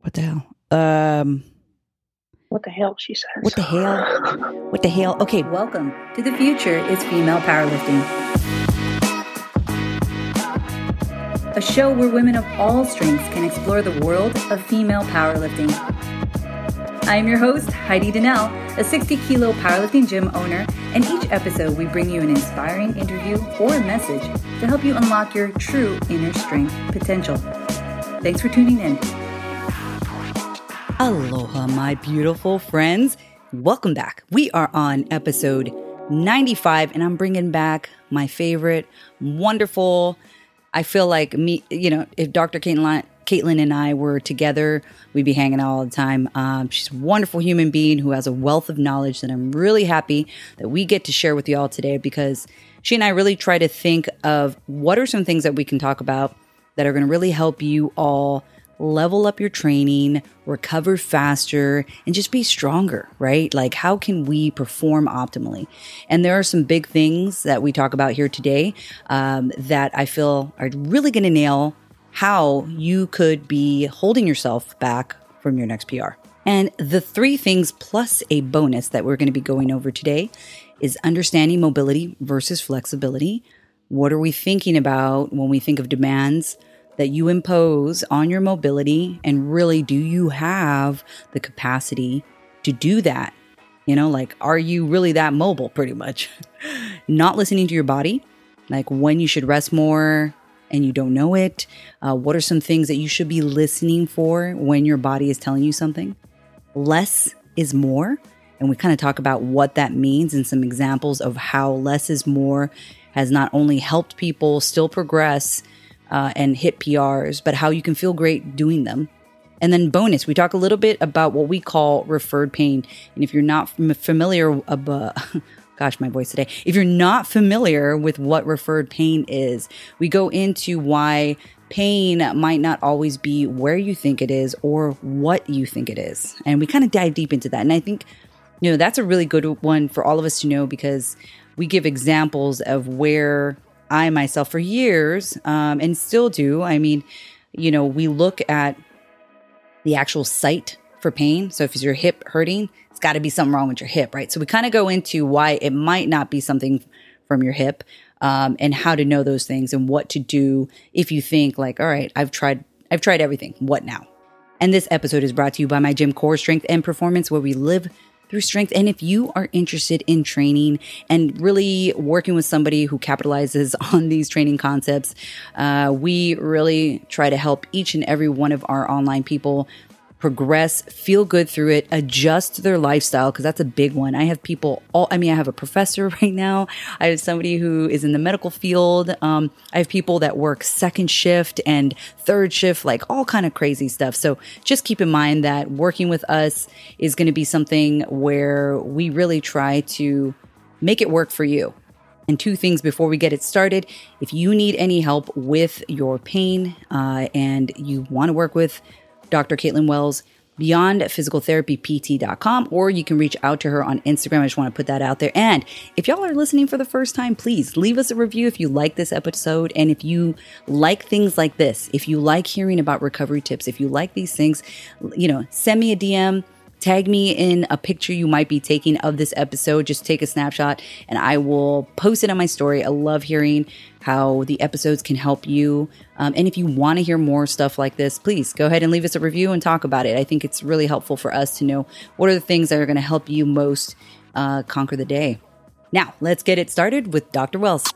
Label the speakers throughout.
Speaker 1: What the hell? Um,
Speaker 2: What the hell? She says.
Speaker 1: what the hell? What the hell? Okay,
Speaker 3: Welcome to the future is female powerlifting. A show where women of all strengths can explore the world of female powerlifting. I am your host, Heidi Donnell, a 60 kilo powerlifting gym owner, and each episode we bring you an inspiring interview or a message to help you unlock your true inner strength potential. Thanks for tuning in.
Speaker 1: Aloha, my beautiful friends. Welcome back. We are on episode 95, and I'm bringing back my favorite, wonderful. I feel like me, you know, if Dr. Kaytlyn, Kaytlyn and I were together, we'd be hanging out all the time. Um, she's a wonderful human being who has a wealth of knowledge that I'm really happy that we get to share with you all today because she and I really try to think of what are some things that we can talk about that are going to really help you all level up your training, recover faster, and just be stronger, right? Like, how can we perform optimally? And there are some big things that we talk about here today um, that I feel are really going to nail how you could be holding yourself back from your next PR. And the three things plus a bonus that we're going to be going over today is understanding mobility versus flexibility. What are we thinking about when we think of demands? That you impose on your mobility and really do you have the capacity to do that? You know like are you really that mobile pretty much? Not listening to your body like when you should rest more and you don't know it uh, what are some things that you should be listening for when your body is telling you something? Less is more and we kind of talk about what that means and some examples of how less is more has not only helped people still progress uh, and hit PRs, but how you can feel great doing them. And then bonus, we talk a little bit about what we call referred pain. And if you're not familiar, about, gosh, my voice today. If you're not familiar with what referred pain is, we go into why pain might not always be where you think it is or what you think it is. And we kind of dive deep into that. And I think, you know, that's a really good one for all of us to know because we give examples of where I myself for years um, and still do. I mean, you know, we look at the actual site for pain. So if your hip hurting, it's got to be something wrong with your hip, right? So we kind of go into why it might not be something from your hip um, and how to know those things and what to do if you think like, all right, I've tried, I've tried everything. What now? And this episode is brought to you by my gym Core Strength and Performance, where we live through strength. And if you are interested in training and really working with somebody who capitalizes on these training concepts, uh, we really try to help each and every one of our online people progress, feel good through it, adjust their lifestyle because that's a big one. I have people all I mean I have a professor right now. I have somebody who is in the medical field. Um, I have people that work second shift and third shift like all kind of crazy stuff. So just keep in mind that working with us is going to be something where we really try to make it work for you. And two things before we get it started. If you need any help with your pain uh, and you want to work with Dr. Kaytlyn Wells, beyondphysicaltherapypt.com, or you can reach out to her on Instagram. I just want to put that out there. And if y'all are listening for the first time, please leave us a review if you like this episode. And if you like things like this, if you like hearing about recovery tips, if you like these things, you know, send me a DM tag me in a picture you might be taking of this episode. Just take a snapshot and I will post it on my story. I love hearing how the episodes can help you. Um, and if you want to hear more stuff like this, please go ahead and leave us a review and talk about it. I think it's really helpful for us to know what are the things that are going to help you most uh, conquer the day. Now, let's get it started with Dr. Wells.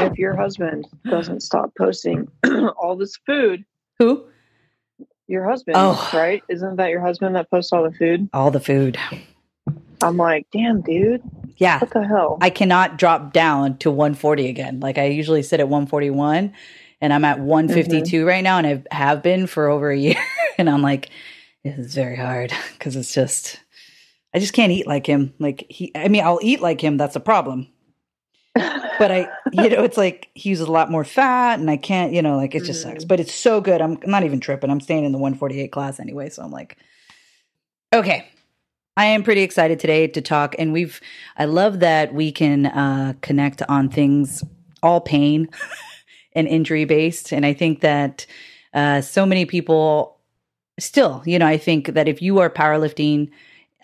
Speaker 2: If your husband doesn't stop posting all this food,
Speaker 1: Who?
Speaker 2: Your husband,
Speaker 1: Oh.
Speaker 2: right? Isn't that your husband that posts all the food?
Speaker 1: All the food.
Speaker 2: I'm like, damn, dude,
Speaker 1: Yeah.
Speaker 2: what the hell?
Speaker 1: I cannot drop down to 140 again. Like I usually sit at 141 and I'm at 152 mm-hmm. right now and I have been for over a year. and I'm like, this is very hard because it's just, I just can't eat like him. Like he, I mean, I'll eat like him. That's a problem. But I, you know, it's like he uses a lot more fat and I can't, you know, like it just sucks. But it's so good. I'm, I'm not even tripping. I'm staying in the 148 class anyway. So I'm like, okay. I am pretty excited today to talk, and we've. I love that we can uh, connect on things all pain and injury based, and I think that uh, so many people still, you know, I think that if you are powerlifting,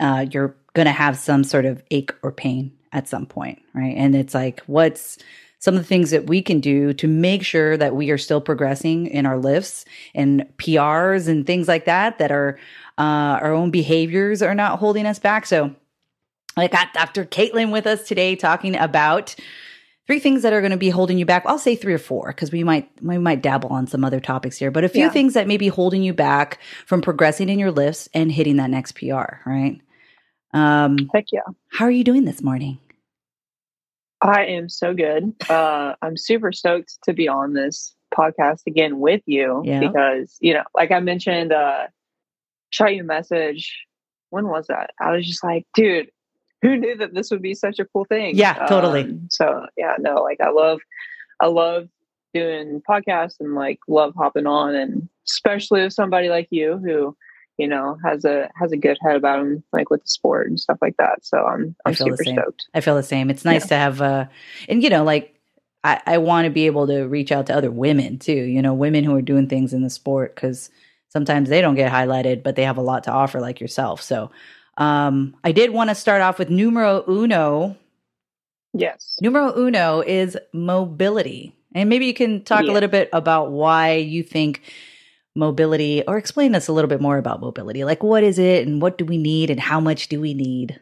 Speaker 1: uh, you're going to have some sort of ache or pain at some point, right? And it's like, what's some of the things that we can do to make sure that we are still progressing in our lifts and PRs and things like that, that are uh, our own behaviors are not holding us back. So I got Dr. Kaytlyn with us today talking about three things that are going to be holding you back. I'll say three or four because we might we might dabble on some other topics here, but a few yeah. things that may be holding you back from progressing in your lifts and hitting that next PR. Right?
Speaker 2: Um, Heck yeah!
Speaker 1: How are you doing this morning?
Speaker 2: I am so good. Uh, I'm super stoked to be on this podcast again with you yeah. because you know, like I mentioned, uh, shot you a message. When was that? I was just like, dude, who knew that this would be such a cool thing?
Speaker 1: Yeah, totally.
Speaker 2: Um, so yeah, no, like I love, I love doing podcasts and like love hopping on, and especially with somebody like you who, you know, has a has a good head about him, like with the sport and stuff like that. So I'm I'm super stoked.
Speaker 1: I feel the same. It's nice yeah. to have, uh, and you know, like I, I want to be able to reach out to other women too. You know, women who are doing things in the sport because sometimes they don't get highlighted, but they have a lot to offer, like yourself. So um, I did want to start off with numero uno.
Speaker 2: Yes.
Speaker 1: Numero uno is mobility. And maybe you can talk yeah. a little bit about why you think mobility, or explain us a little bit more about mobility. Like, what is it and what do we need and how much do we need?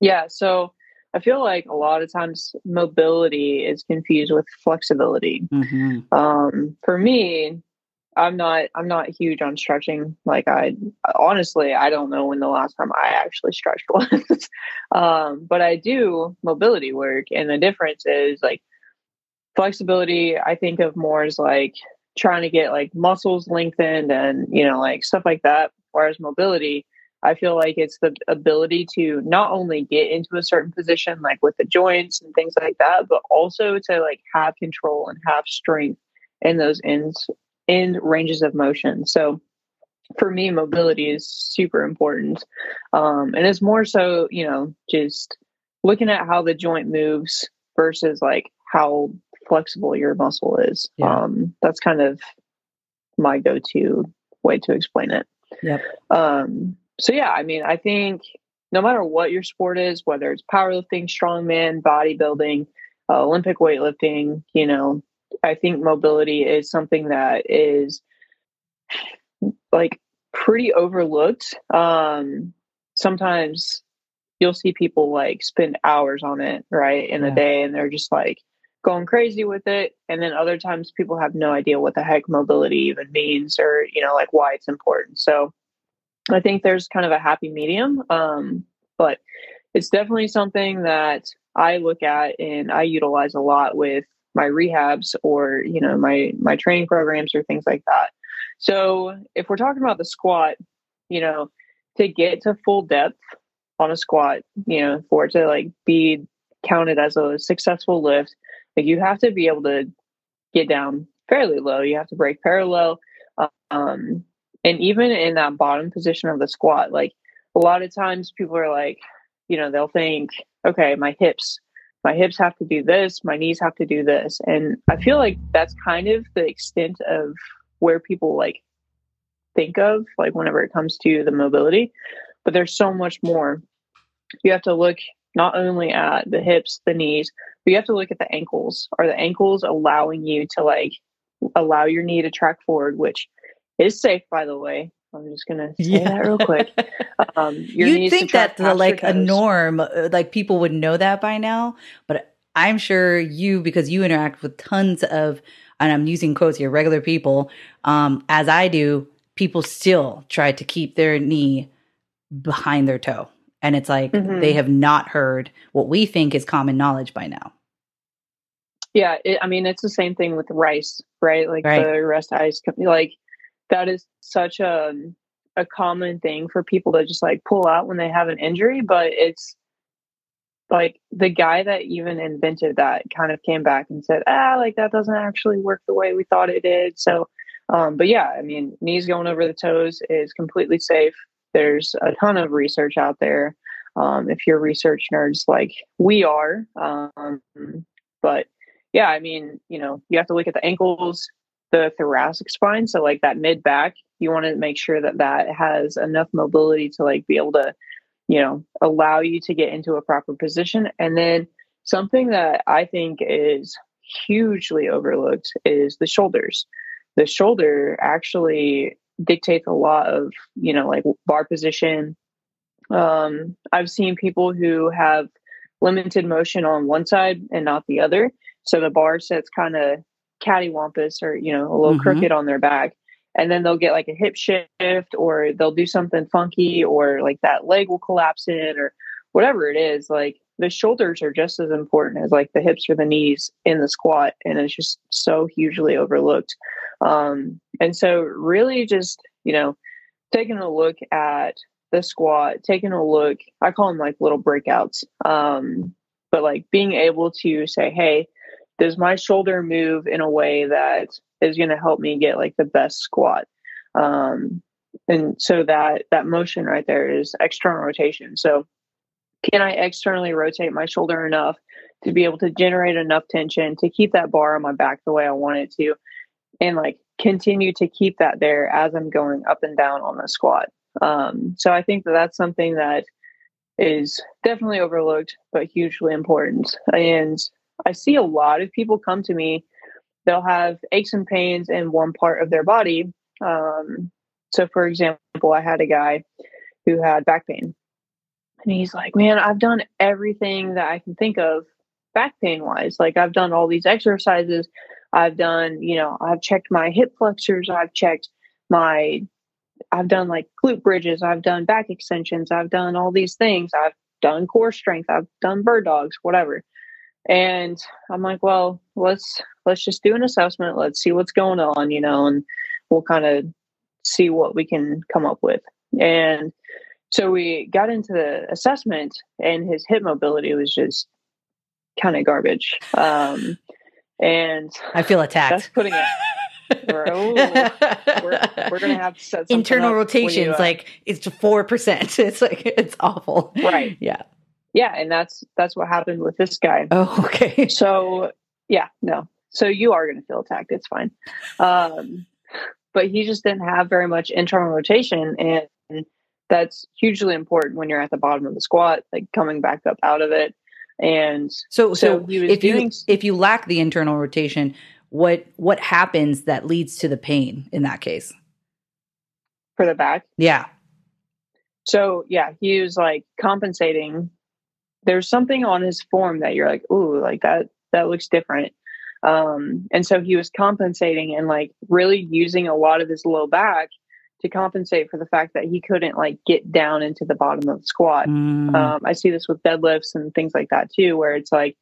Speaker 2: Yeah. So I feel like a lot of times mobility is confused with flexibility. Mm-hmm. Um, for me, I'm not I'm not huge on stretching. Like I honestly I don't know when the last time I actually stretched was. um, but I do mobility work and the difference is like flexibility I think of more as like trying to get like muscles lengthened and you know like stuff like that. Whereas mobility, I feel like it's the ability to not only get into a certain position like with the joints and things like that, but also to like have control and have strength in those ends end ranges of motion. So for me, mobility is super important. Um, and it's more so, you know, just looking at how the joint moves versus like how flexible your muscle is. Yeah. Um, that's kind of my go to way to explain it.
Speaker 1: Yep.
Speaker 2: Um, so, yeah, I mean, I think no matter what your sport is, whether it's powerlifting, strongman, bodybuilding, uh, Olympic weightlifting, you know, I think mobility is something that is like pretty overlooked. Um, sometimes you'll see people like spend hours on it, right, in yeah. a day, and they're just like going crazy with it. And then other times people have no idea what the heck mobility even means or, you know, like why it's important. So I think there's kind of a happy medium. Um, but it's definitely something that I look at and I utilize a lot with my rehabs or you know my my training programs or things like that so if we're talking about the squat you know to get to full depth on a squat you know for it to like be counted as a successful lift like you have to be able to get down fairly low you have to break parallel um and even in that bottom position of the squat like a lot of times people are like you know they'll think okay my hips my hips have to do this, my knees have to do this. And I feel like that's kind of the extent of where people like think of, like whenever it comes to the mobility. But there's so much more. You have to look not only at the hips, the knees, but you have to look at the ankles. Are the ankles allowing you to like allow your knee to track forward, which is safe, by the way. I'm just gonna say yeah. that real quick.
Speaker 1: Um, You'd think that the, like a norm, uh, like people would know that by now, but I'm sure you, because you interact with tons of, and I'm using quotes here, regular people, um, as I do, people still try to keep their knee behind their toe, and it's like mm-hmm. they have not heard what we think is common knowledge by now.
Speaker 2: Yeah, it, I mean it's the same thing with rice, right? Like right. the rest ice, company, like that is such a a common thing for people to just like pull out when they have an injury, but it's like the guy that even invented that kind of came back and said, ah, like that doesn't actually work the way we thought it did. So, um, but yeah, I mean, knees going over the toes is completely safe. There's a ton of research out there. Um, if you're research nerds like we are, um, but yeah, I mean, you know, you have to look at the ankles, the thoracic spine. So like that mid back, you want to make sure that that has enough mobility to like be able to, you know, allow you to get into a proper position. And then something that I think is hugely overlooked is the shoulders. The shoulder actually dictates a lot of, you know, like bar position. Um, I've seen people who have limited motion on one side and not the other. So the bar sets kind of cattywampus or, you know, a little mm-hmm. crooked on their back. And then they'll get like a hip shift or they'll do something funky or like that leg will collapse in or whatever it is. Like the shoulders are just as important as like the hips or the knees in the squat. And it's just so hugely overlooked. Um, and so really just, you know, taking a look at the squat, taking a look, I call them like little breakouts. Um, but like being able to say, hey, does my shoulder move in a way that is going to help me get like the best squat? Um, and so that that motion right there is external rotation. So can I externally rotate my shoulder enough to be able to generate enough tension to keep that bar on my back the way I want it to, and like continue to keep that there as I'm going up and down on the squat. Um, so I think that that's something that is definitely overlooked, but hugely important. And I see a lot of people come to me, they'll have aches and pains in one part of their body. Um, so, for example, I had a guy who had back pain. And he's like, man, I've done everything that I can think of back pain wise. Like, I've done all these exercises. I've done, you know, I've checked my hip flexors. I've checked my I've done like glute bridges, I've done back extensions, I've done all these things, I've done core strength, I've done bird dogs, whatever. And I'm like, well, let's let's just do an assessment, let's see what's going on, you know, and we'll kind of see what we can come up with. And so we got into the assessment and his hip mobility was just kind of garbage. Um and
Speaker 1: I feel attacked.
Speaker 2: That's putting it we're, we're, we're, gonna have to set
Speaker 1: internal rotations uh, like it's four percent. It's like it's awful.
Speaker 2: Right.
Speaker 1: Yeah.
Speaker 2: Yeah, and that's that's what happened with this guy.
Speaker 1: Oh, okay.
Speaker 2: So yeah, no. So you are gonna feel attacked. It's fine. Um, but he just didn't have very much internal rotation, and that's hugely important when you're at the bottom of the squat, like coming back up out of it. And
Speaker 1: so, so, so if doing, you if you lack the internal rotation, what what happens that leads to the pain in that case?
Speaker 2: For the back?
Speaker 1: Yeah.
Speaker 2: So yeah he was like compensating. There's something on his form that you're like ooh like that that looks different. Um and so he was compensating and like really using a lot of his low back to compensate for the fact that he couldn't like get down into the bottom of the squat mm. um i see this with deadlifts and things like that too where it's like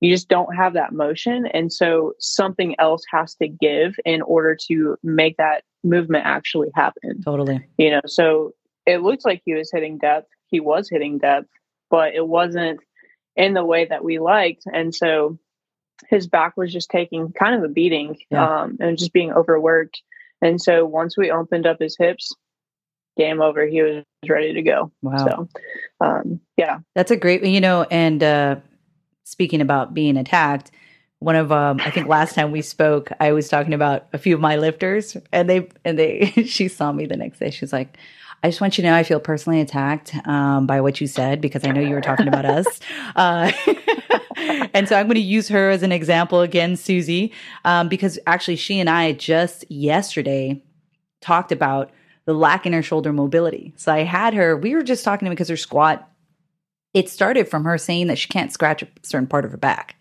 Speaker 2: you just don't have that motion. And so something else has to give in order to make that movement actually happen.
Speaker 1: Totally.
Speaker 2: You know, so it looked like he was hitting depth. He was hitting depth, but it wasn't in the way that we liked. And so his back was just taking kind of a beating yeah. um, and just being overworked. And so once we opened up his hips, game over. He was ready to go. Wow. So, um, yeah.
Speaker 1: That's a great, you know, and, uh, speaking about being attacked, one of um I think last time we spoke, I was talking about a few of my lifters and they and they she saw me the next day. She's like, I just want you to know I feel personally attacked um, by what you said because I know you were talking about us. Uh, and so I'm going to use her as an example again, Susie, um, because actually she and I just yesterday talked about the lack in her shoulder mobility. So I had her, we were just talking to because her squat it started from her saying that she can't scratch a certain part of her back.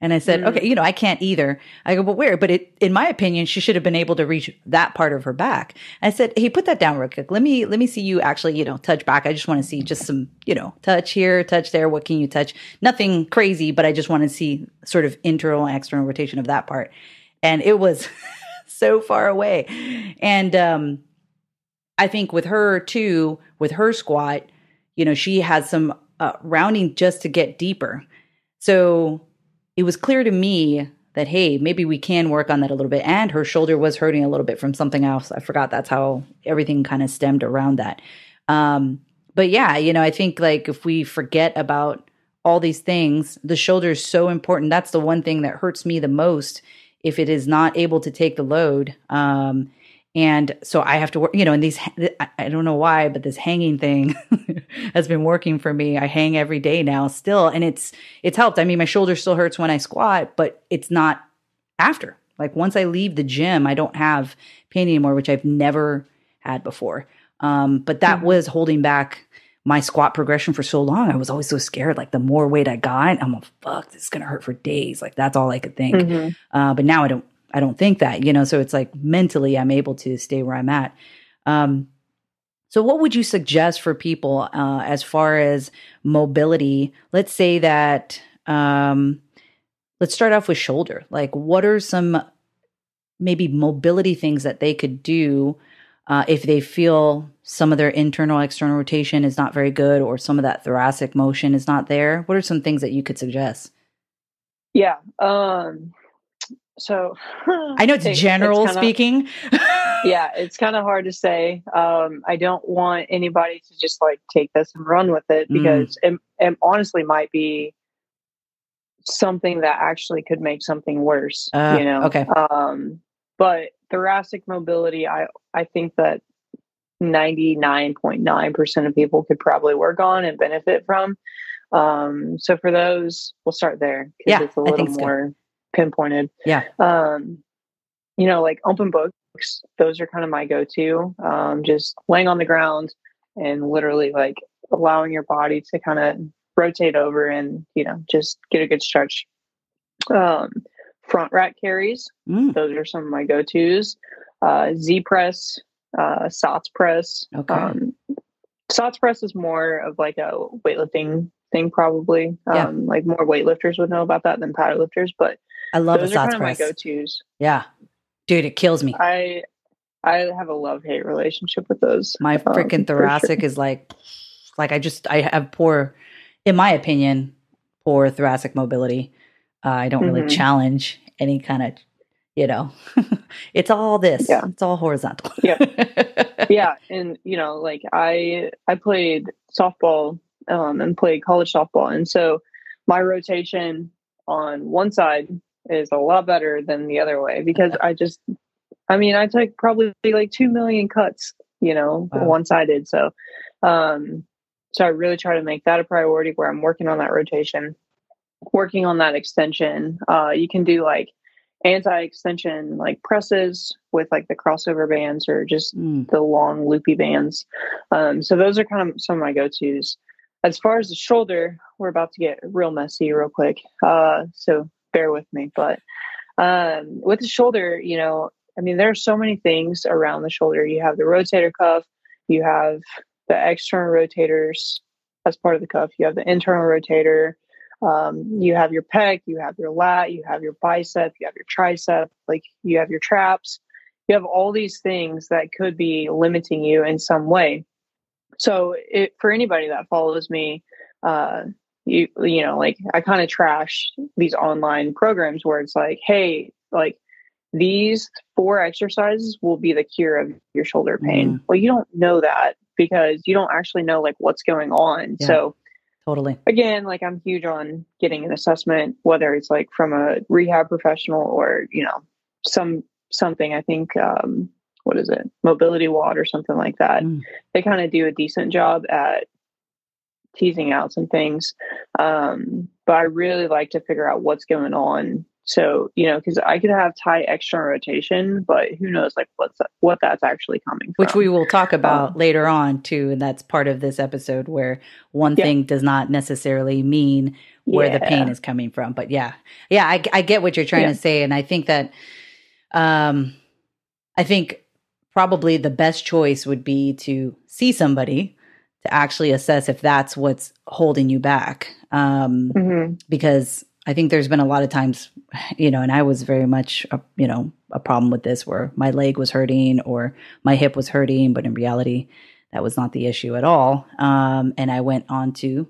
Speaker 1: And I said, mm. okay, you know, I can't either. I go, but where? But it, in my opinion, she should have been able to reach that part of her back. I said, hey, put that down real quick. Let me, let me see you actually, you know, touch back. I just want to see just some, you know, touch here, touch there. What can you touch? Nothing crazy, but I just want to see sort of internal and external rotation of that part. And it was so far away. And, um, I think with her too, with her squat, you know, she has some uh, rounding just to get deeper. So it was clear to me that, hey, maybe we can work on that a little bit. And her shoulder was hurting a little bit from something else. I forgot that's how everything kind of stemmed around that. Um, but yeah, you know, I think like if we forget about all these things, the shoulder is so important. That's the one thing that hurts me the most if it is not able to take the load. Um, And so I have to work, you know, and these, I don't know why, but this hanging thing has been working for me. I hang every day now still, and it's, it's helped. I mean, my shoulder still hurts when I squat, but it's not after. Like once I leave the gym, I don't have pain anymore, which I've never had before. Um, but that mm-hmm. was holding back my squat progression for so long. I was always so scared. Like the more weight I got, I'm like, fuck, this is gonna hurt for days. Like that's all I could think. Mm-hmm. Uh, but now I don't I don't think that, you know, so it's like mentally I'm able to stay where I'm at. Um, so, what would you suggest for people uh, as far as mobility? Let's say that, um, let's start off with shoulder. Like, what are some maybe mobility things that they could do uh, if they feel some of their internal external rotation is not very good or some of that thoracic motion is not there? What are some things that you could suggest?
Speaker 2: Yeah. Um, so
Speaker 1: I know it's general it's kinda, speaking.
Speaker 2: yeah, it's kind of hard to say. Um, I don't want anybody to just like take this and run with it mm. because mm. it, it, honestly might be something that actually could make something worse. Uh, you know.
Speaker 1: Okay.
Speaker 2: Um, but thoracic mobility, I I think that ninety nine point nine percent of people could probably work on and benefit from. Um, so for those, we'll start there
Speaker 1: because
Speaker 2: yeah, it's a little more. Good pinpointed.
Speaker 1: Yeah.
Speaker 2: Um, you know, like open books, those are kind of my go to. Um, just laying on the ground and literally like allowing your body to kind of rotate over and, you know, just get a good stretch. Um, front rack carries, mm. those are some of my go tos. Uh, Z press, uh, SOTS press.
Speaker 1: Okay. Um,
Speaker 2: SOTS press is more of like a weightlifting thing, probably. Yeah. Um, like more weightlifters would know about that than powerlifters, but
Speaker 1: I love
Speaker 2: Those
Speaker 1: a
Speaker 2: are
Speaker 1: press.
Speaker 2: of my go-tos.
Speaker 1: Yeah, dude, it kills me.
Speaker 2: I I have a love hate relationship with those.
Speaker 1: My um, freaking thoracic sure. is like, like I just I have poor, in my opinion, poor thoracic mobility. Uh, I don't really mm-hmm. challenge any kind of, you know, it's all this. Yeah. It's all horizontal.
Speaker 2: yeah, yeah, and you know, like I I played softball um, and played college softball, and so my rotation on one side is a lot better than the other way because I just, I mean, I took probably like 2 million cuts, you know, wow. one sided. So, um, so I really try to make that a priority where I'm working on that rotation, working on that extension. Uh, you can do like anti extension, like presses with like the crossover bands or just mm. the long loopy bands. Um, so those are kind of some of my go tos. As far as the shoulder, we're about to get real messy real quick. Uh, so bear with me. But um, with the shoulder, you know, I mean, there are so many things around the shoulder. You have the rotator cuff, you have the external rotators as part of the cuff, you have the internal rotator, um, you have your pec, you have your lat, you have your bicep, you have your tricep, like you have your traps. You have all these things that could be limiting you in some way. So, it, for anybody that follows me, uh, you you know like i kind of trash these online programs where it's like hey like these four exercises will be the cure of your shoulder pain. Mm. well you don't know that because you don't actually know like what's going on. Yeah, so
Speaker 1: totally.
Speaker 2: again like i'm huge on getting an assessment whether it's like from a rehab professional or you know some something i think um what is it? Mobility WOD or something like that. Mm. they kind of do a decent job at teasing out some things. Um, but I really like to figure out what's going on. So, you know, because I could have tight external rotation, but who knows like what's what that's actually coming
Speaker 1: from. Which we will talk about um, later on too, and that's part of this episode where one yeah. thing does not necessarily mean where yeah. the pain is coming from. But yeah, yeah, I, I get what you're trying yeah. to say, and I think that, um, I think probably the best choice would be to see somebody to actually assess if that's what's holding you back. Um, mm-hmm. Because I think there's been a lot of times, you know, and I was very much, a, you know, a problem with this where my leg was hurting or my hip was hurting, but in reality, that was not the issue at all. Um, and I went on to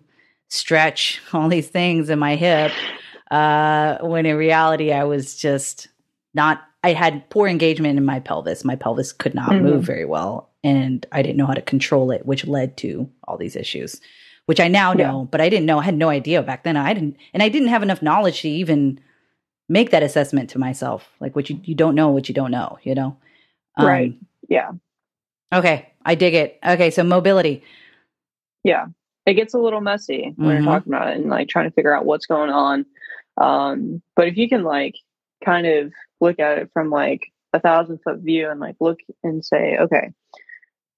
Speaker 1: stretch all these things in my hip uh, when in reality, I was just not, I had poor engagement in my pelvis. My pelvis could not mm-hmm. move very well and I didn't know how to control it, which led to all these issues, which I now know, yeah. but I didn't know. I had no idea back then. I didn't, and I didn't have enough knowledge to even make that assessment to myself. Like what you, you don't know, what you don't know, you know?
Speaker 2: Um, right. yeah.
Speaker 1: Okay. I dig it. Okay. So mobility.
Speaker 2: Yeah. It gets a little messy when
Speaker 1: Mhm.
Speaker 2: you're talking about it and like trying to figure out what's going on. Um, but if you can like kind of look at it from like a thousand foot view and like look and say, okay,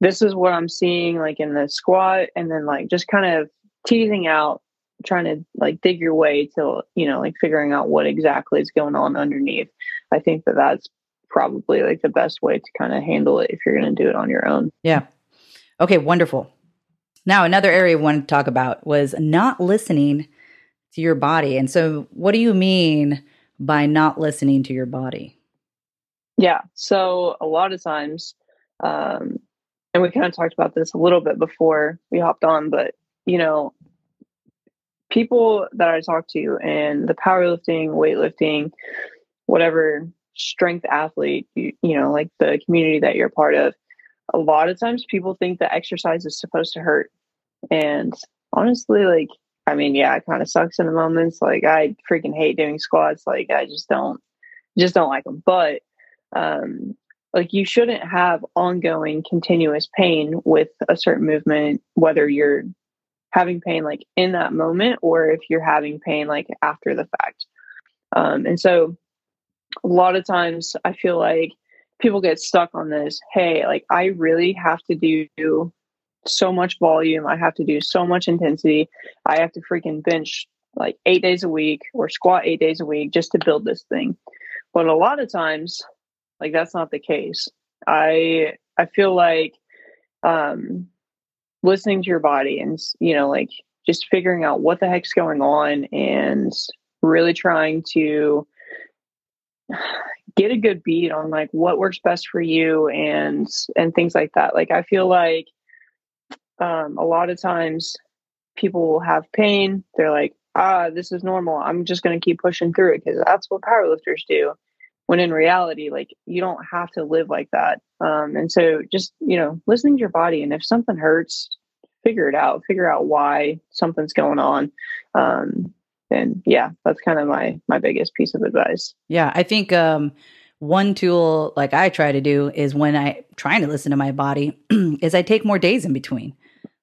Speaker 2: this is what I'm seeing like in the squat, and then like just kind of teasing out, trying to like dig your way to you know like figuring out what exactly is going on underneath. I think that that's probably like the best way to kind of handle it if you're going to do it on your own.
Speaker 1: Yeah. Okay. Wonderful. Now, another area we wanted to talk about was not listening to your body. And so, what do you mean by not listening to your body?
Speaker 2: Yeah. So a lot of times, um, and we kind of talked about this a little bit before we hopped on, but you know, people that I talk to in the powerlifting, weightlifting, whatever strength athlete, you, you know, like the community that you're part of, a lot of times people think that exercise is supposed to hurt. And honestly, like, I mean, yeah, it kind of sucks in the moments. Like, I freaking hate doing squats. Like, I just don't, just don't like them. But, um, like, you shouldn't have ongoing, continuous pain with a certain movement, whether you're having pain like in that moment or if you're having pain like after the fact. Um, and so, a lot of times I feel like people get stuck on this. Hey, like, I really have to do so much volume. I have to do so much intensity. I have to freaking bench like eight days a week or squat eight days a week just to build this thing. But a lot of times, like that's not the case. I I feel like um listening to your body and you know like just figuring out what the heck's going on and really trying to get a good beat on like what works best for you and and things like that. Like I feel like um, a lot of times people will have pain. They're like, ah, this is normal. I'm just going to keep pushing through it because that's what powerlifters do. When in reality, like you don't have to live like that. Um, and so just, you know, listening to your body and if something hurts, figure it out, figure out why something's going on. Um, and yeah, that's kind of my, my biggest piece of advice.
Speaker 1: Yeah, I think um, one tool like I try to do is when I trying to listen to my body is I take more days in between.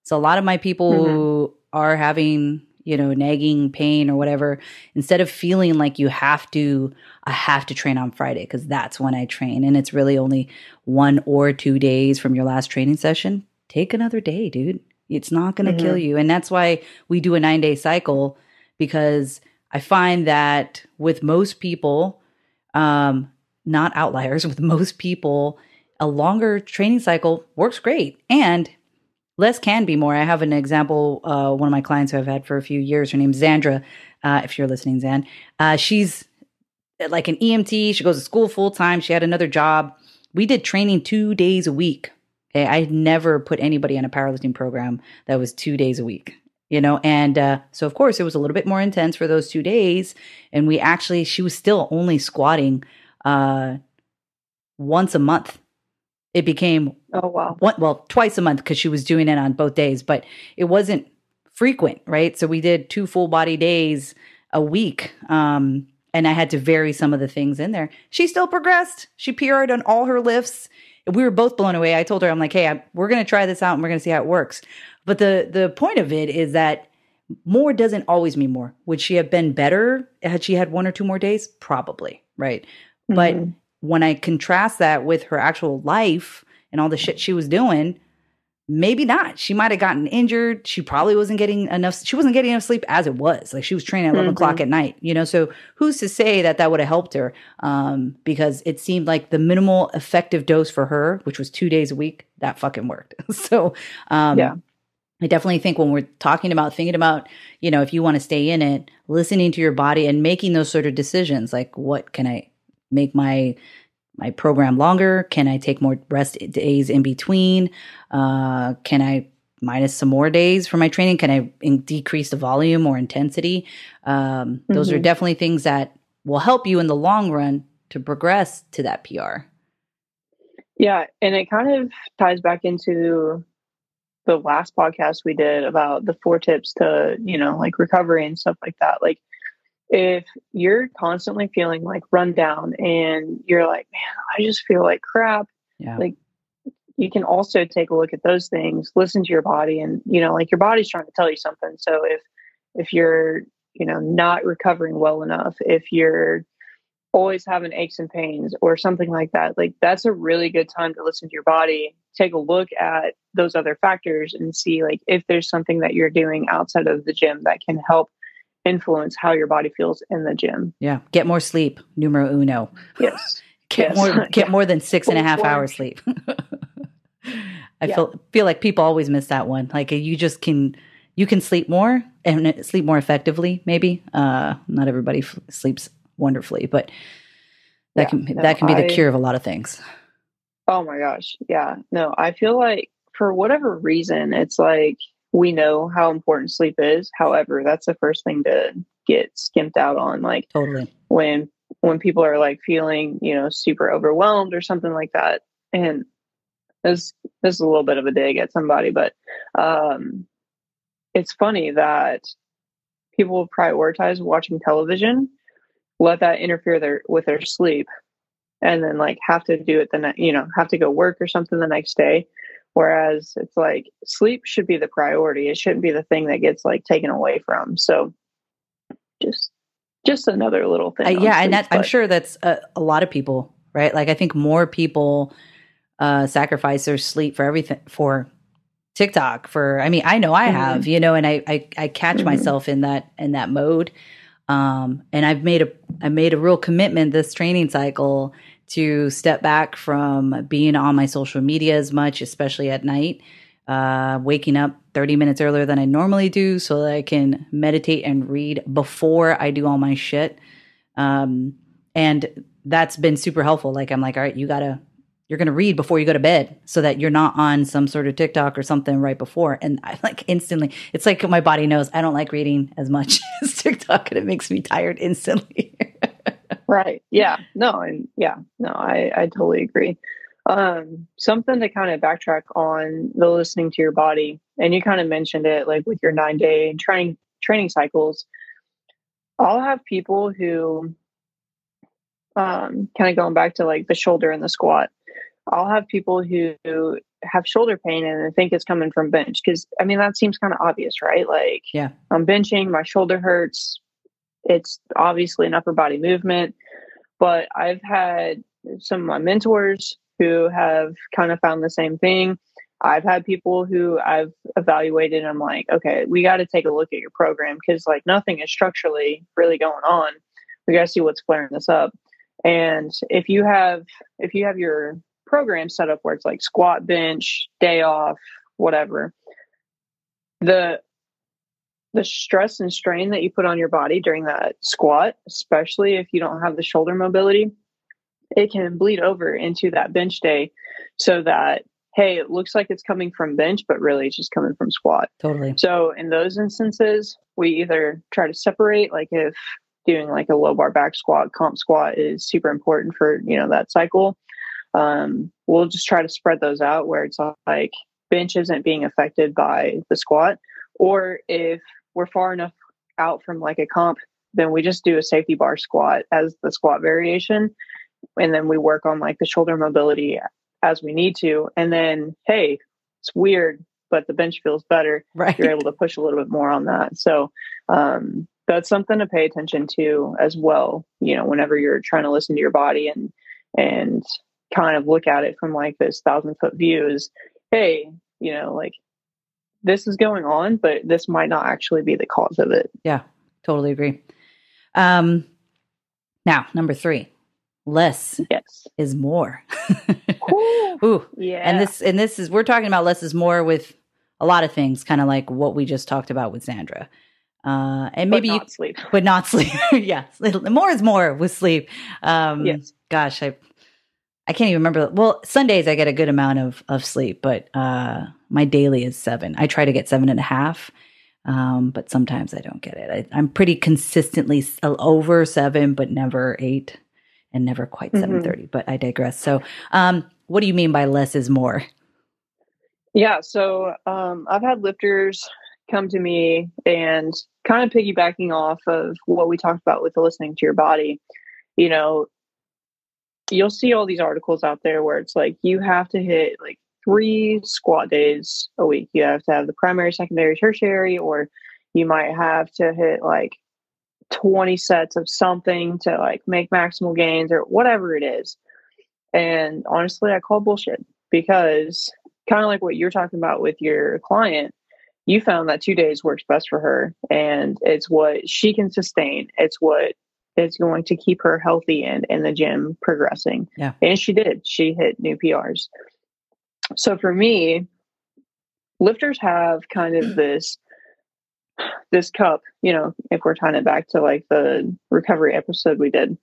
Speaker 1: So a lot of my people
Speaker 2: Mhm.
Speaker 1: who are having, you know, nagging pain or whatever, instead of feeling like you have to I have to train on Friday because that's when I train and it's really only one or two days from your last training session, take another day, dude. It's not going to kill you. And that's why we do a 9-day cycle because I find that with most people um, not outliers with most people a longer training cycle works great and less can be more. I have an example uh, one of my clients who i've had for a few years. Her name's zandra uh, if you're listening zan. Uh, she's like an emt she goes to school full time she had another job. We did training two days a week. Okay i had never put anybody on a powerlifting program that was two days a week you know? And uh, so of course it was a little bit more intense for those two days. And we actually she was still only squatting uh once a month it became
Speaker 2: Oh, wow.
Speaker 1: one well twice a month because she was doing it on both days but it wasn't frequent right? So we did two full body days a week um and i had to vary some of the things in there. She still progressed. She PR'd on all her lifts. We were both blown away. I told her i'm like hey I, we're going to try this out and we're going to see how it works. But the the point of it is that more doesn't always mean more. Would she have been better had she had one or two more days? Probably right? But
Speaker 2: Mhm.
Speaker 1: When I contrast that with her actual life and all the shit she was doing, maybe not. She might have gotten injured. She probably wasn't getting enough. She wasn't getting enough sleep as it was. Like she was training at 11
Speaker 2: Mhm.
Speaker 1: o'clock at night, you know? So who's to say that that would have helped her? Um, because it seemed like the minimal effective dose for her, which was two days a week, that fucking worked. so, um,
Speaker 2: Yeah.
Speaker 1: I definitely think when we're talking about thinking about, you know, if you want to stay in it, listening to your body and making those sort of decisions, like what can I make my my program longer? Can I take more rest days in between? Uh, can I minus some more days for my training? Can I in- decrease the volume or intensity? Um, Those are
Speaker 2: Mhm.
Speaker 1: definitely things that will help you in the long run to progress to that PR.
Speaker 2: Yeah, and it kind of ties back into the last podcast we did about the four tips to, you know, like recovery and stuff like that. Like if you're constantly feeling like run down and you're like, man, I just feel like crap,
Speaker 1: Yeah.
Speaker 2: Like, you can also take a look at those things, listen to your body, and you know, like your body's trying to tell you something. So if if you're you know not recovering well enough, if you're always having aches and pains or something like that, like that's a really good time to listen to your body, take a look at those other factors and see like if there's something that you're doing outside of the gym that can help influence how your body feels in the gym.
Speaker 1: Yeah. Get more sleep. Numero uno.
Speaker 2: Yes.
Speaker 1: get
Speaker 2: yes.
Speaker 1: more get more than six and a half hours sleep. I yeah. feel feel like people always miss that one. Like you just can you can sleep more and sleep more effectively. Maybe uh, not everybody f- sleeps wonderfully, but that yeah, can no, that can be the I, cure of a lot of things.
Speaker 2: Oh my gosh, yeah. No, I feel like for whatever reason, it's like we know how important sleep is. However, that's the first thing to get skimped out on. Like
Speaker 1: totally
Speaker 2: when when people are like feeling you know super overwhelmed or something like that, and this this is a little bit of a dig at somebody, but um, it's funny that people prioritize watching television, let that interfere their with their sleep, and then like have to do it the next, you know, have to go work or something the next day. Whereas it's like sleep should be the priority. It shouldn't be the thing that gets like taken away from. So just just another little thing.
Speaker 1: Uh, yeah, sleep, and that, I'm sure that's a, a lot of people, right? Like I think more people uh, sacrifice their sleep for everything for TikTok. For I mean, I know I have, mm-hmm. you know, and I I, I catch mm-hmm. myself in that in that mode. Um, and I've made a I made a real commitment this training cycle to step back from being on my social media as much, especially at night. Uh, waking up 30 minutes earlier than I normally do so that I can meditate and read before I do all my shit. Um, and that's been super helpful. Like, I'm like, all right, you gotta you're to read before you go to bed so that you're not on some sort of TikTok or something right before. And I like instantly, it's like my body knows I don't like reading as much as TikTok and it makes me tired instantly.
Speaker 2: right. Yeah. No, and yeah, no, I, I totally agree. Um, something to kind of backtrack on the listening to your body. And you kind of mentioned it like with your nine day training, training cycles. I'll have people who, um, kind of going back to like the shoulder and the squat I'll have people who have shoulder pain and I think it's coming from bench because I mean that seems kind of obvious, right? Like,
Speaker 1: yeah,
Speaker 2: I'm benching, my shoulder hurts. It's obviously an upper body movement, but I've had some of my mentors who have kind of found the same thing. I've had people who I've evaluated and I'm like, okay, we got to take a look at your program because like nothing is structurally really going on. We got to see what's flaring this up. And if you have if you have your program set up where it's like squat, bench, day off, whatever. The the stress and strain that you put on your body during that squat, especially if you don't have the shoulder mobility, it can bleed over into that bench day so that hey, it looks like it's coming from bench, but really it's just coming from squat.
Speaker 1: Totally.
Speaker 2: So in those instances, we either try to separate, like if doing like a low bar back squat, comp squat is super important for, you know, that cycle um, we'll just try to spread those out where it's like bench isn't being affected by the squat. Or if we're far enough out from like a comp, then we just do a safety bar squat as the squat variation. And then we work on like the shoulder mobility as we need to. And then, hey, it's weird, but the bench feels better.
Speaker 1: Right.
Speaker 2: You're able to push a little bit more on that. So, um, that's something to pay attention to as well. You know, whenever you're trying to listen to your body and, and kind of look at it from like this thousand foot view is, hey, you know, like this is going on, but this might not actually be the cause of it.
Speaker 1: Yeah, totally agree. Um, now, number three, less
Speaker 2: yes.
Speaker 1: is more.
Speaker 2: Ooh,
Speaker 1: Ooh,
Speaker 2: yeah.
Speaker 1: And this and this is we're talking about less is more with a lot of things, kind of like what we just talked about with Sandra. Uh, and maybe
Speaker 2: but not sleep,
Speaker 1: but not sleep. yeah, more is more with sleep. Um,
Speaker 2: yes.
Speaker 1: Gosh, I I can't even remember. Well, Sundays I get a good amount of of sleep, but uh, my daily is seven. I try to get seven and a half, um, but sometimes I don't get it. I, am pretty consistently over seven, but never eight, and never quite mm-hmm. seven thirty. But I digress. So, um, what do you mean by less is more?
Speaker 2: Yeah, so um, I've had lifters come to me and kind of piggybacking off of what we talked about with the listening to your body. You know, you'll see all these articles out there where it's like you have to hit like three squat days a week. You have to have the primary, secondary, tertiary, or you might have to hit like 20 sets of something to like make maximal gains or whatever it is. And honestly, I call bullshit because kind of like what you're talking about with your client, you found that two days works best for her and it's what she can sustain. It's what is going to keep her healthy and in the gym progressing.
Speaker 1: Yeah.
Speaker 2: And she did. She hit new PRs. So for me, lifters have kind of this this cup, you know, if we're tying it back to like the recovery episode we did,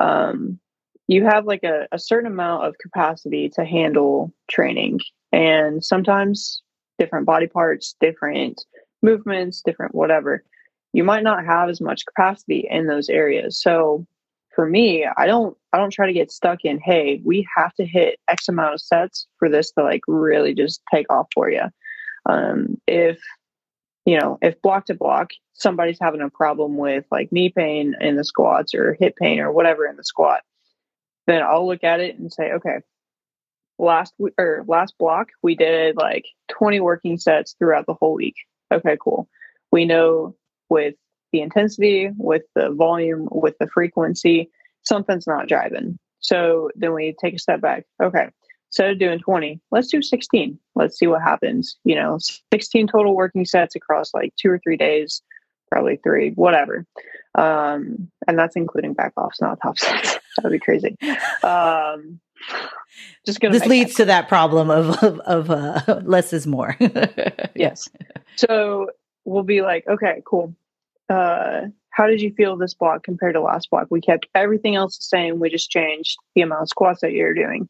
Speaker 2: um, you have like a, a certain amount of capacity to handle training. And sometimes different body parts, different movements, different whatever, you might not have as much capacity in those areas. So for me, I don't I don't try to get stuck in, hey, we have to hit X amount of sets for this to like really just take off for you. Um, if you know, if block to block, somebody's having a problem with like knee pain in the squats or hip pain or whatever in the squat, then I'll look at it and say, okay, last week or last block we did like 20 working sets throughout the whole week. Okay, cool. We know with the intensity, with the volume, with the frequency, something's not driving. So then we take a step back. Okay, instead of doing 20, let's do 16. Let's see what happens. You know, 16 total working sets across like two or three days, probably three, whatever. Um, and that's including back offs, not top sets. That'd be crazy. Um,
Speaker 1: just gonna. This leads that to that problem of of, of uh, less is more.
Speaker 2: yes. So we'll be like, okay, cool. Uh, how did you feel this block compared to last block? We kept everything else the same. We just changed the amount of squats that you're doing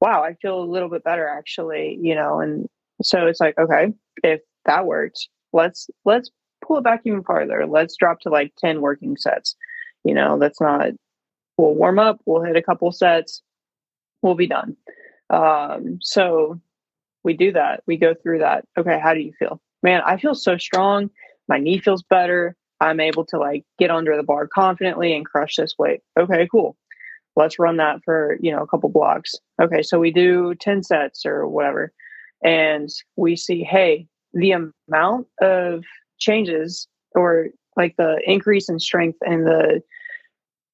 Speaker 2: wow, I feel a little bit better actually, you know, and so it's like, okay, if that worked, let's let's pull it back even farther. Let's drop to like 10 working sets. You know, that's not we'll warm up, we'll hit a couple sets, we'll be done. Um, so we do that. We go through that. Okay, how do you feel? Man, I feel so strong. My knee feels better. I'm able to like get under the bar confidently and crush this weight. Okay, cool. Let's run that for you know a couple blocks. Okay so we do 10 sets or whatever and we see hey the amount of changes or like the increase in strength and the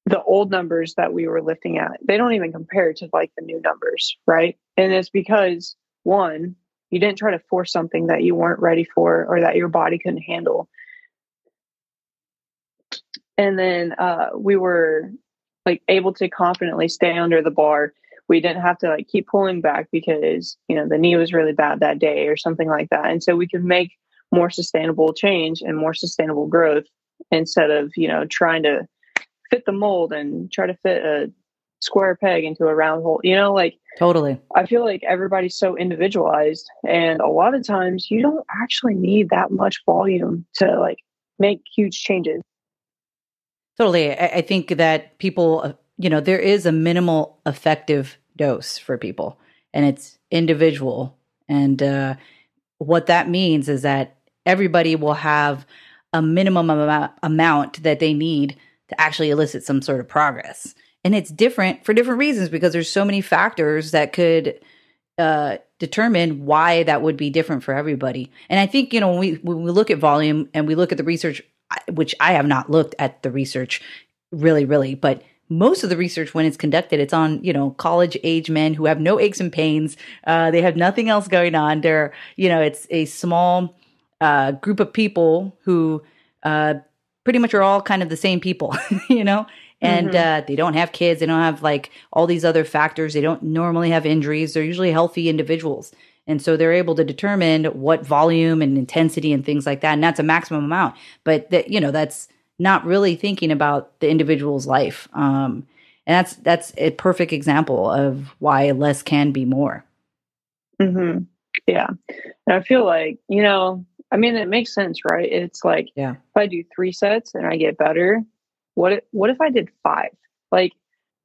Speaker 2: the old numbers that we were lifting at they don't even compare to like the new numbers right? And it's because one you didn't try to force something that you weren't ready for or that your body couldn't handle and then uh, we were like able to confidently stay under the bar. We didn't have to like keep pulling back because, you know, the knee was really bad that day or something like that. And so we could make more sustainable change and more sustainable growth instead of, you know, trying to fit the mold and try to fit a square peg into a round hole. You know, like
Speaker 1: totally.
Speaker 2: I feel like everybody's so individualized and a lot of times you don't actually need that much volume to like make huge changes.
Speaker 1: Totally. I, I think that people, uh, you know, there is a minimal effective dose for people and it's individual. And uh, what that means is that everybody will have a minimum amount, amount that they need to actually elicit some sort of progress. And it's different for different reasons because there's so many factors that could uh, determine why that would be different for everybody. And I think you know when we when we look at volume and we look at the research which I have not looked at the research really, really, but most of the research when it's conducted it's on you know college age men who have no aches and pains. Uh, they have nothing else going on. They're you know it's a small uh, group of people who uh, pretty much are all kind of the same people you know? And mm-hmm. Uh, they don't have kids. They don't have like all these other factors. They don't normally have injuries. They're usually healthy individuals and so they're able to determine what volume and intensity and things like that. And that's a maximum amount. But that, you know, that's not really thinking about the individual's life. Um, and that's that's a perfect example of why less can be more.
Speaker 2: Mm-hmm. Yeah. And I feel like, you know, I mean, it makes sense, right? It's like,
Speaker 1: yeah.
Speaker 2: if I do three sets and I get better, what if, what if I did five? Like,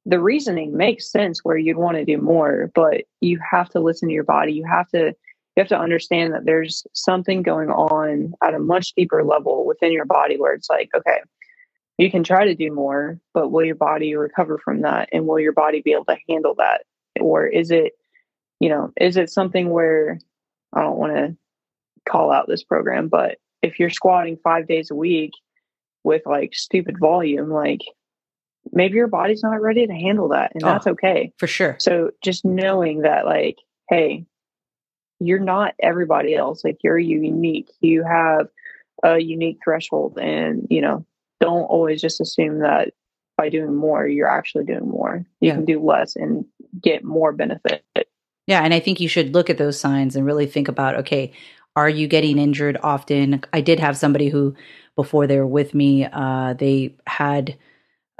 Speaker 2: the reasoning makes sense where you'd want to do more, but you have to listen to your body. You have to you have to understand that there's something going on at a much deeper level within your body where it's like, okay, you can try to do more, but will your body recover from that? And will your body be able to handle that? Or is it you know, is it something where I don't want to call out this program, but if you're squatting five days a week with like stupid volume, like maybe your body's not ready to handle that and oh, that's okay.
Speaker 1: For sure.
Speaker 2: So just knowing that like, hey, you're not everybody else. Like you're unique. You have a unique threshold and, you know, don't always just assume that by doing more, you're actually doing more. You yeah. can do less and get more benefit.
Speaker 1: Yeah. And I think you should look at those signs and really think about okay, are you getting injured often? I did have somebody who, before they were with me, uh, they had,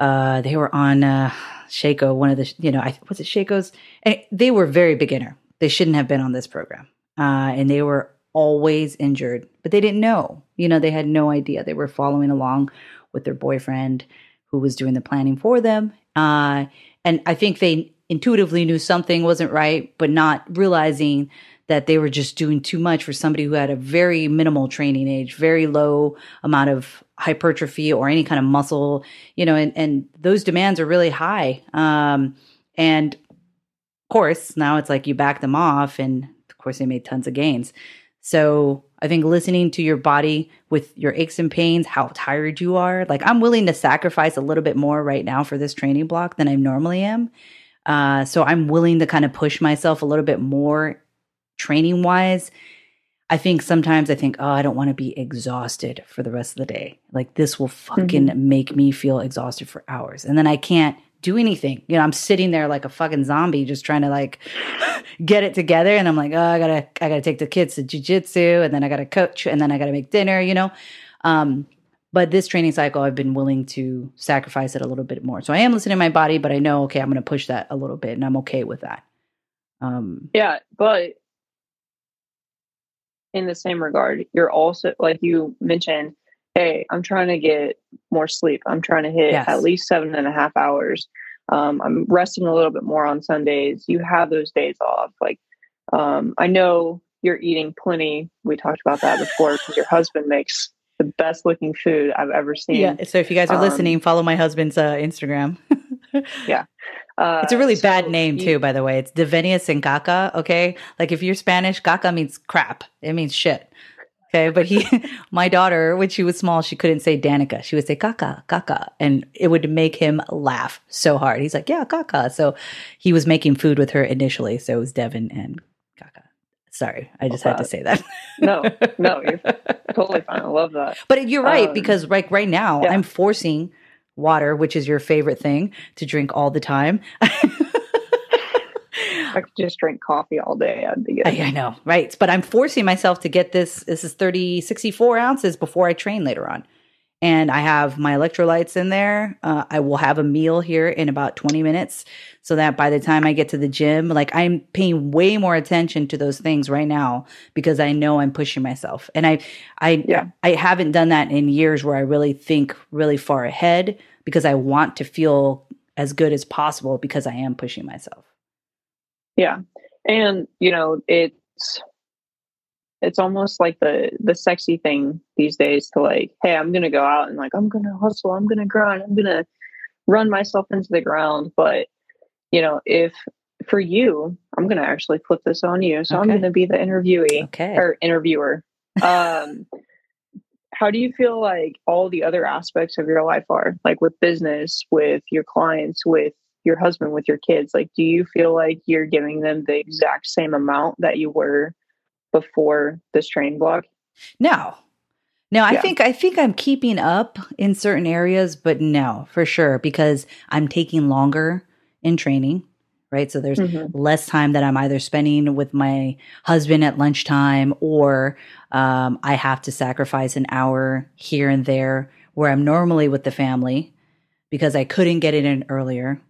Speaker 1: uh, they were on uh, Sheiko, one of the, you know, I was it Sheiko's, and they were very beginner. They shouldn't have been on this program, uh, and they were always injured, but they didn't know. You know, they had no idea. They were following along with their boyfriend, who was doing the planning for them, uh, and I think they intuitively knew something wasn't right, but not realizing that they were just doing too much for somebody who had a very minimal training age, very low amount of hypertrophy or any kind of muscle, you know, and, and those demands are really high. Um, and of course, now it's like you back them off, and of course, they made tons of gains. So I think listening to your body with your aches and pains, how tired you are, like I'm willing to sacrifice a little bit more right now for this training block than I normally am. Uh, so I'm willing to kind of push myself a little bit more training wise, I think sometimes I think, oh, I don't want to be exhausted for the rest of the day. Like this will fucking mm-hmm. make me feel exhausted for hours. And then I can't do anything. You know, I'm sitting there like a fucking zombie just trying to like get it together. And I'm like, oh, I gotta, I gotta take the kids to jujitsu and then I gotta coach and then I gotta make dinner, you know? Um, but this training cycle, I've been willing to sacrifice it a little bit more. So I am listening to my body, but I know, okay, I'm going to push that a little bit and I'm okay with that.
Speaker 2: Um, yeah, but in the same regard, you're also like you mentioned, hey, I'm trying to get more sleep. I'm trying to hit yes. at least seven and a half hours. Um, I'm resting a little bit more on Sundays. You have those days off. Like, um, I know you're eating plenty. We talked about that before because your husband makes the best looking food I've ever seen.
Speaker 1: Yeah. So if you guys are um, listening, follow my husband's uh, Instagram.
Speaker 2: yeah.
Speaker 1: Uh, it's a really so bad name too, by the way. It's Devenias and Gaca. Okay, like if you're Spanish, caca means crap. It means shit. Okay, but he, my daughter, when she was small, she couldn't say Danica. She would say Caca, Caca, and it would make him laugh so hard. He's like, yeah, Caca. So he was making food with her initially. So it was Devin and Caca. Sorry, I just had to say that.
Speaker 2: no, no, you're totally fine. I love that.
Speaker 1: But you're right um, because like right now, yeah. I'm forcing water, which is your favorite thing to drink all the time.
Speaker 2: I could just drink coffee all day. I'd be good.
Speaker 1: I, I, know, right? But I'm forcing myself to get this. This is 30, 64 ounces before I train later on and I have my electrolytes in there. Uh, I will have a meal here in about 20 minutes so that by the time I get to the gym, like I'm paying way more attention to those things right now because I know I'm pushing myself. And I, I, yeah. I haven't done that in years where I really think really far ahead because I want to feel as good as possible because I am pushing myself.
Speaker 2: Yeah. And, you know, it's, it's almost like the the sexy thing these days to like hey i'm gonna go out and like i'm gonna hustle i'm gonna grind i'm gonna run myself into the ground but you know if for you i'm gonna actually flip this on you so okay. i'm gonna be the interviewee
Speaker 1: okay.
Speaker 2: or interviewer um how do you feel like all the other aspects of your life are like with business with your clients with your husband with your kids like do you feel like you're giving them the exact same amount that you were before this training block?
Speaker 1: No. No, I yeah. think I think I'm keeping up in certain areas, but no, for sure, because I'm taking longer in training, right? So there's mm-hmm. less time that I'm either spending with my husband at lunchtime or um, I have to sacrifice an hour here and there where I'm normally with the family because I couldn't get it in earlier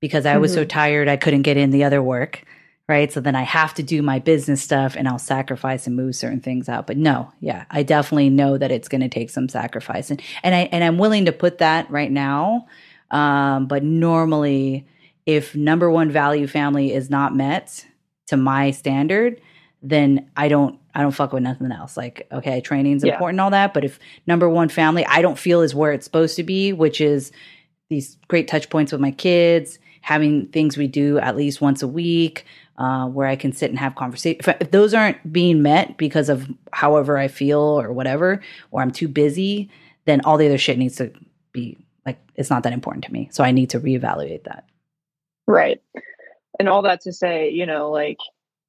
Speaker 1: because I was mm-hmm. so tired I couldn't get in the other work right? So then I have to do my business stuff and I'll sacrifice and move certain things out. But no, yeah, I definitely know that it's going to take some sacrifice, and and I and I'm willing to put that right now. Um, but normally, if number one value family is not met to my standard, then I don't I don't fuck with nothing else. Like, okay, training's yeah. important, all that, but if number one family I don't feel is where it's supposed to be, which is these great touch points with my kids, having things we do at least once a week, uh, where I can sit and have conversation. If, if those aren't being met because of however I feel or whatever, or I'm too busy, then all the other shit needs to be like it's not that important to me. So I need to reevaluate that.
Speaker 2: Right. And all that to say, you know, like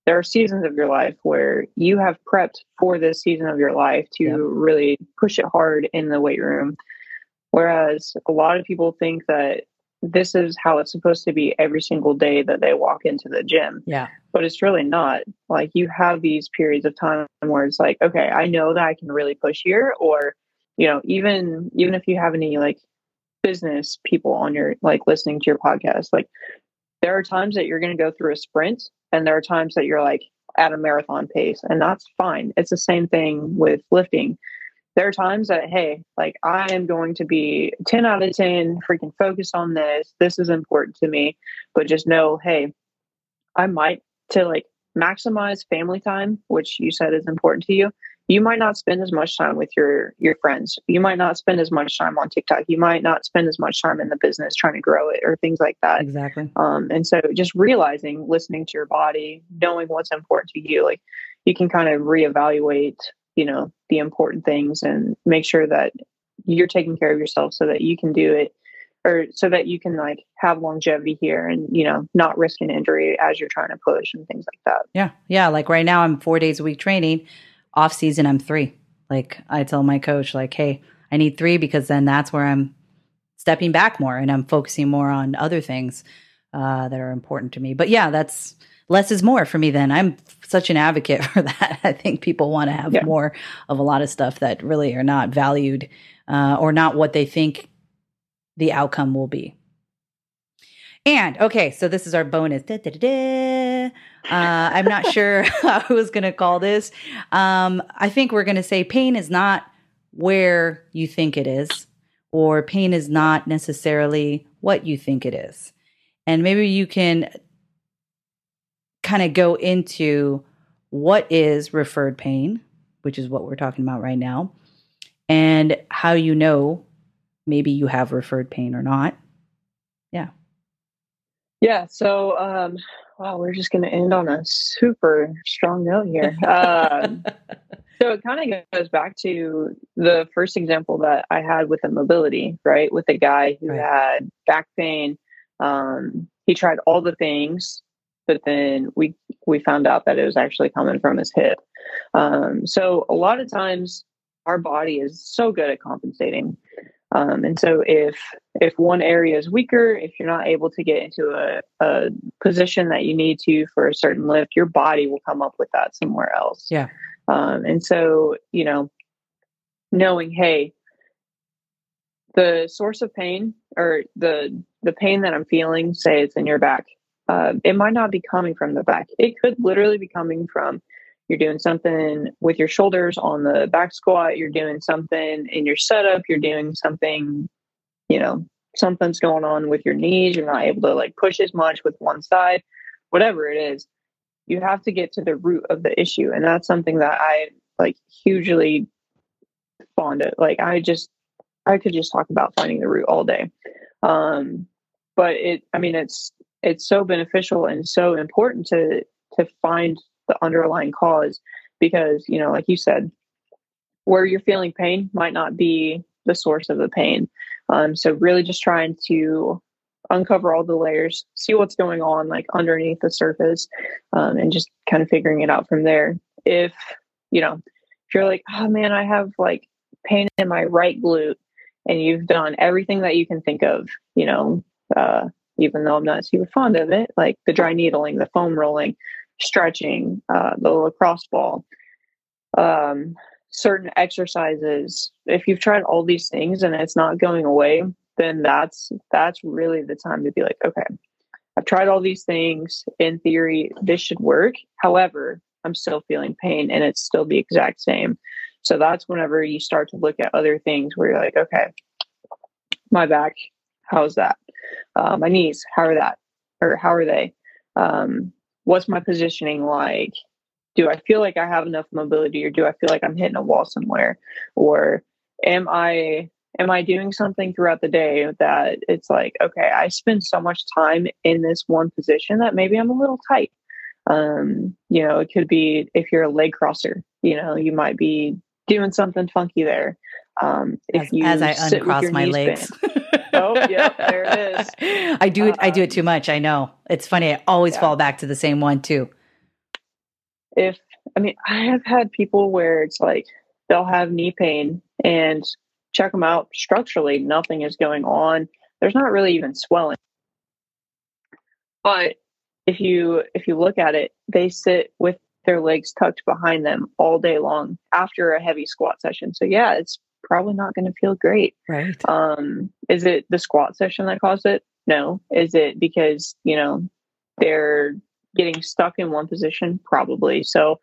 Speaker 2: there are seasons of your life where you have prepped for this season of your life to yep. really push it hard in the weight room. Whereas a lot of people think that this is how it's supposed to be every single day that they walk into the gym.
Speaker 1: Yeah.
Speaker 2: But it's really not. Like you have these periods of time where it's like, okay, I know that I can really push here or you know, even even if you have any like business people on your like listening to your podcast, like there are times that you're going to go through a sprint and there are times that you're like at a marathon pace and that's fine. It's the same thing with lifting there are times that hey like i am going to be 10 out of 10 freaking focused on this this is important to me but just know hey i might to like maximize family time which you said is important to you you might not spend as much time with your your friends. You might not spend as much time on tiktok. You might not spend as much time in the business trying to grow it or things like that.
Speaker 1: Exactly.
Speaker 2: Um and so just realizing listening to your body knowing what's important to you like you can kind of reevaluate you know the important things and make sure that you're taking care of yourself so that you can do it or so that you can like have longevity here and you know not risk an injury as you're trying to push and things like that.
Speaker 1: Yeah. Yeah. Like right now i'm four days a week training off season i'm three like i tell my coach like hey i need three because then that's where i'm stepping back more and i'm focusing more on other things uh, that are important to me but yeah that's less is more for me then. I'm such an advocate for that. I think people want to have yeah. more of a lot of stuff that really are not valued uh, or not what they think the outcome will be. And okay, so this is our bonus. Da, da, da, uh, I'm not sure was going to call this. Um, I think we're going to say pain is not where you think it is, or pain is not necessarily what you think it is. And maybe you can kind of go into what is referred pain, which is what we're talking about right now, and how you know maybe you have referred pain or not. Yeah.
Speaker 2: Yeah. So, um, wow, we're just going to end on a super strong note here. Um, so it kind of goes back to the first example that I had with the mobility, right? With a guy who right. had back pain. Um, he tried all the things but then we we found out that it was actually coming from his hip. Um, so a lot of times our body is so good at compensating. Um, and so if if one area is weaker, if you're not able to get into a, a position that you need to for a certain lift, your body will come up with that somewhere else.
Speaker 1: Yeah.
Speaker 2: Um, and so, you know, knowing, hey, the source of pain or the the pain that I'm feeling, say it's in your back, uh, it might not be coming from the back. It could literally be coming from you're doing something with your shoulders on the back squat, you're doing something in your setup, you're doing something, you know, something's going on with your knees, you're not able to like push as much with one side, whatever it is. You have to get to the root of the issue. And that's something that I like hugely fond of. Like I just I could just talk about finding the root all day. Um but it I mean it's it's so beneficial and so important to to find the underlying cause because you know like you said where you're feeling pain might not be the source of the pain um, so really just trying to uncover all the layers see what's going on like underneath the surface um, and just kind of figuring it out from there. If you know if you're like oh man i have like pain in my right glute and you've done everything that you can think of you know uh, even though I'm not super fond of it, like the dry needling, the foam rolling, stretching, uh, the lacrosse ball, um, certain exercises. If you've tried all these things and it's not going away, then that's that's really the time to be like, okay, I've tried all these things. In theory, this should work. However, I'm still feeling pain and it's still the exact same. So that's whenever you start to look at other things where you're like, okay, my back, how's that? uh, my knees how are that or how are they um, what's my positioning like do i feel like i have enough mobility or do i feel like i'm hitting a wall somewhere or am i am I doing something throughout the day that it's like, okay, I spend so much time in this one position that maybe I'm a little tight. Um, you know, it could be if you're a leg crosser, you know, you might be doing something funky there. Um, if
Speaker 1: as,
Speaker 2: you
Speaker 1: as I uncross my legs.
Speaker 2: oh, yeah, there it
Speaker 1: is. I do it. I do it too much. I know. It's funny. I always yeah. fall back to the same one too.
Speaker 2: If I mean, I have had people where it's like they'll have knee pain and check them out structurally, nothing is going on. There's not really even swelling. But if you if you look at it, they sit with their legs tucked behind them all day long after a heavy squat session. So yeah, it's probably not going to feel great.
Speaker 1: Right.
Speaker 2: Um, is it the squat session that caused it? No. Is it because, you know, they're getting stuck in one position? Probably. So,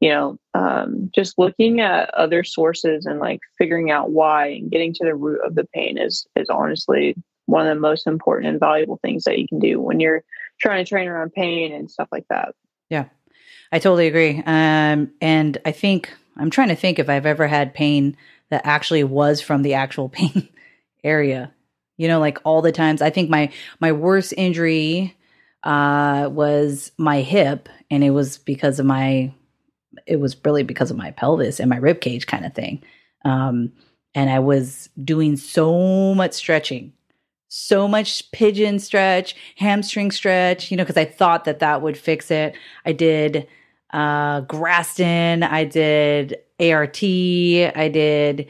Speaker 2: you know, um, just looking at other sources and like figuring out why and getting to the root of the pain is is honestly one of the most important and valuable things that you can do when you're trying to train around pain and stuff like that.
Speaker 1: Yeah, I totally agree. Um, and I think I'm trying to think if I've ever had pain that actually was from the actual pain area. You know, like all the times. I think my my worst injury uh, was my hip, and it was because of my. It was really because of my pelvis and my rib cage kind of thing. Um, and I was doing so much stretching, so much pigeon stretch, hamstring stretch. You know, because I thought that that would fix it. I did uh, Graston. I did ART. I did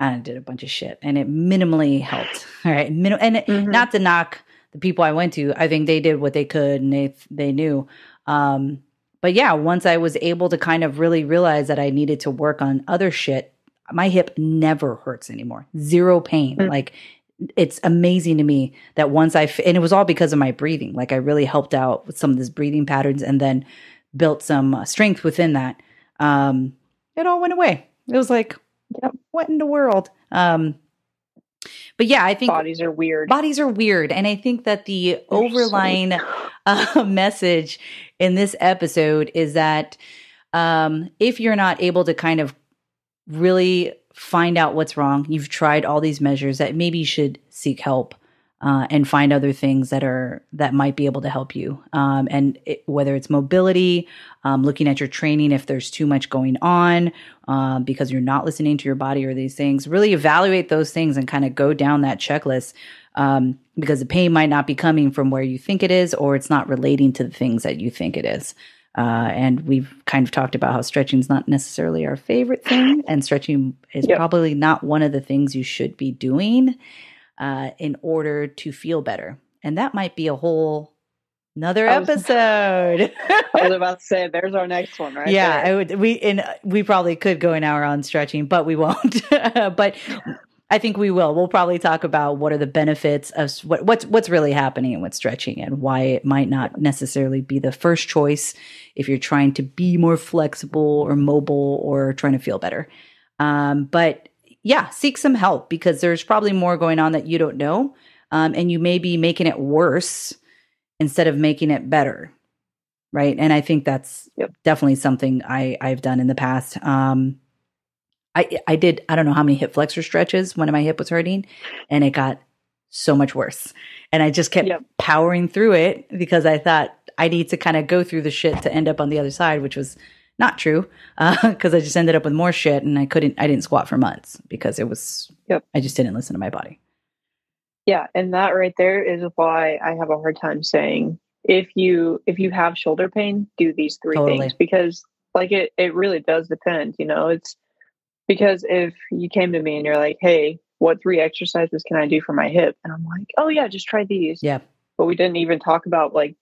Speaker 1: I did a bunch of shit and it minimally helped. All right. Min- and mm-hmm. not to knock the people I went to. I think they did what they could and they they knew. Um, but yeah, once I was able to kind of really realize that I needed to work on other shit, my hip never hurts anymore. Zero pain. Mm-hmm. Like it's amazing to me that once I f- and it was all because of my breathing. Like I really helped out with some of these breathing patterns and then built some uh, strength within that. Um, it all went away. It was like, yep. what in the world? Um, but yeah, I think
Speaker 2: bodies are weird.
Speaker 1: Bodies are weird. And I think that the They're overlying so uh, message in this episode is that um, if you're not able to kind of really find out what's wrong, you've tried all these measures, that maybe you should seek help uh, and find other things that are that might be able to help you. Um, and it, whether it's mobility, um, looking at your training if there's too much going on um, because you're not listening to your body or these things, really evaluate those things and kind of go down that checklist. Um, because the pain might not be coming from where you think it is, or it's not relating to the things that you think it is. Uh, and we've kind of talked about how stretching is not necessarily our favorite thing, and stretching is yep. probably not one of the things you should be doing uh, in order to feel better. And that might be a whole another I was, episode.
Speaker 2: I was about to say, there's our next one, right?
Speaker 1: Yeah, I would. We and we probably could go an hour on stretching, but we won't. but I think we will. We'll probably talk about what are the benefits of what, what's what's really happening with stretching and why it might not necessarily be the first choice if you're trying to be more flexible or mobile or trying to feel better. Um, but yeah, seek some help because there's probably more going on that you don't know. Um, and you may be making it worse instead of making it better. Right. And I think that's yep. definitely something I, I've done in the past. Um, I, I did, I don't know how many hip flexor stretches when my hip was hurting, and it got so much worse. And I just kept yep. powering through it because I thought I need to kind of go through the shit to end up on the other side, which was not true, because uh, I just ended up with more shit and I couldn't, I didn't squat for months because it was, yep. I just didn't listen to my body.
Speaker 2: Yeah. And that right there is why I have a hard time saying if you, if you have shoulder pain, do these three totally. things because like it, it really does depend, you know, it's because if you came to me and you're like, Hey, what three exercises can I do for my hip? And I'm like, oh yeah, just try these.
Speaker 1: Yeah.
Speaker 2: But we didn't even talk about like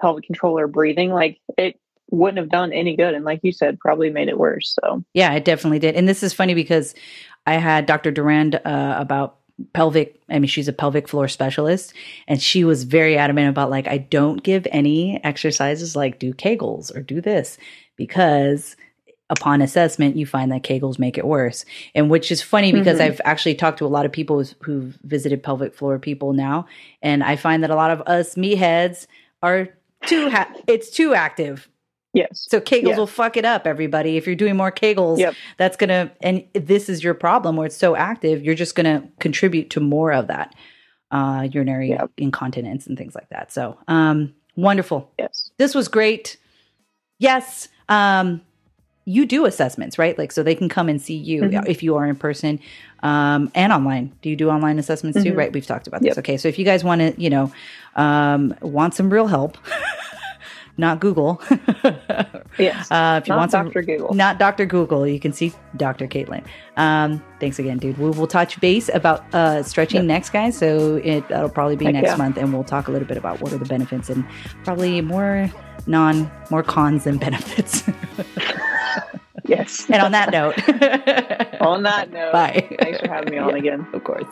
Speaker 2: pelvic control or breathing. Like it wouldn't have done any good. And like you said, probably made it worse. So,
Speaker 1: yeah, it definitely did. And this is funny because I had Dr. Durand uh, about pelvic i mean she's a pelvic floor specialist and she was very adamant about like i don't give any exercises like do kegels or do this because upon assessment you find that kegels make it worse and which is funny because mm-hmm. i've actually talked to a lot of people who've visited pelvic floor people now and i find that a lot of us meatheads are too ha- it's too active
Speaker 2: Yes.
Speaker 1: So Kegels
Speaker 2: Yeah.
Speaker 1: will fuck it up, everybody. If you're doing more Kegels,
Speaker 2: Yep.
Speaker 1: that's gonna and this is your problem where it's so active, you're just gonna contribute to more of that uh urinary
Speaker 2: Yep.
Speaker 1: incontinence and things like that. So um wonderful.
Speaker 2: Yes.
Speaker 1: This was great. Yes. Um you do assessments, right? Like so they can come and see you
Speaker 2: Mhm.
Speaker 1: if you are in person um and online. Do you do online assessments too?
Speaker 2: Mhm.
Speaker 1: Right. We've talked about this. Okay. So if you guys want to, you know, um want some real help, not Google.
Speaker 2: Yes.
Speaker 1: Uh, if you
Speaker 2: Not
Speaker 1: want some,
Speaker 2: Dr. Google.
Speaker 1: not Dr. Google, you can see Dr. Kaytlyn. Um, thanks again, dude. We will touch base about uh, stretching
Speaker 2: Yep.
Speaker 1: next, guys. So it that'll probably be
Speaker 2: Heck
Speaker 1: next
Speaker 2: yeah.
Speaker 1: month, and we'll talk a little bit about what are the benefits and probably more non more cons than benefits.
Speaker 2: Yes.
Speaker 1: and on that note,
Speaker 2: on that note,
Speaker 1: bye.
Speaker 2: thanks for having me on
Speaker 1: Yeah,
Speaker 2: again.
Speaker 1: Of course.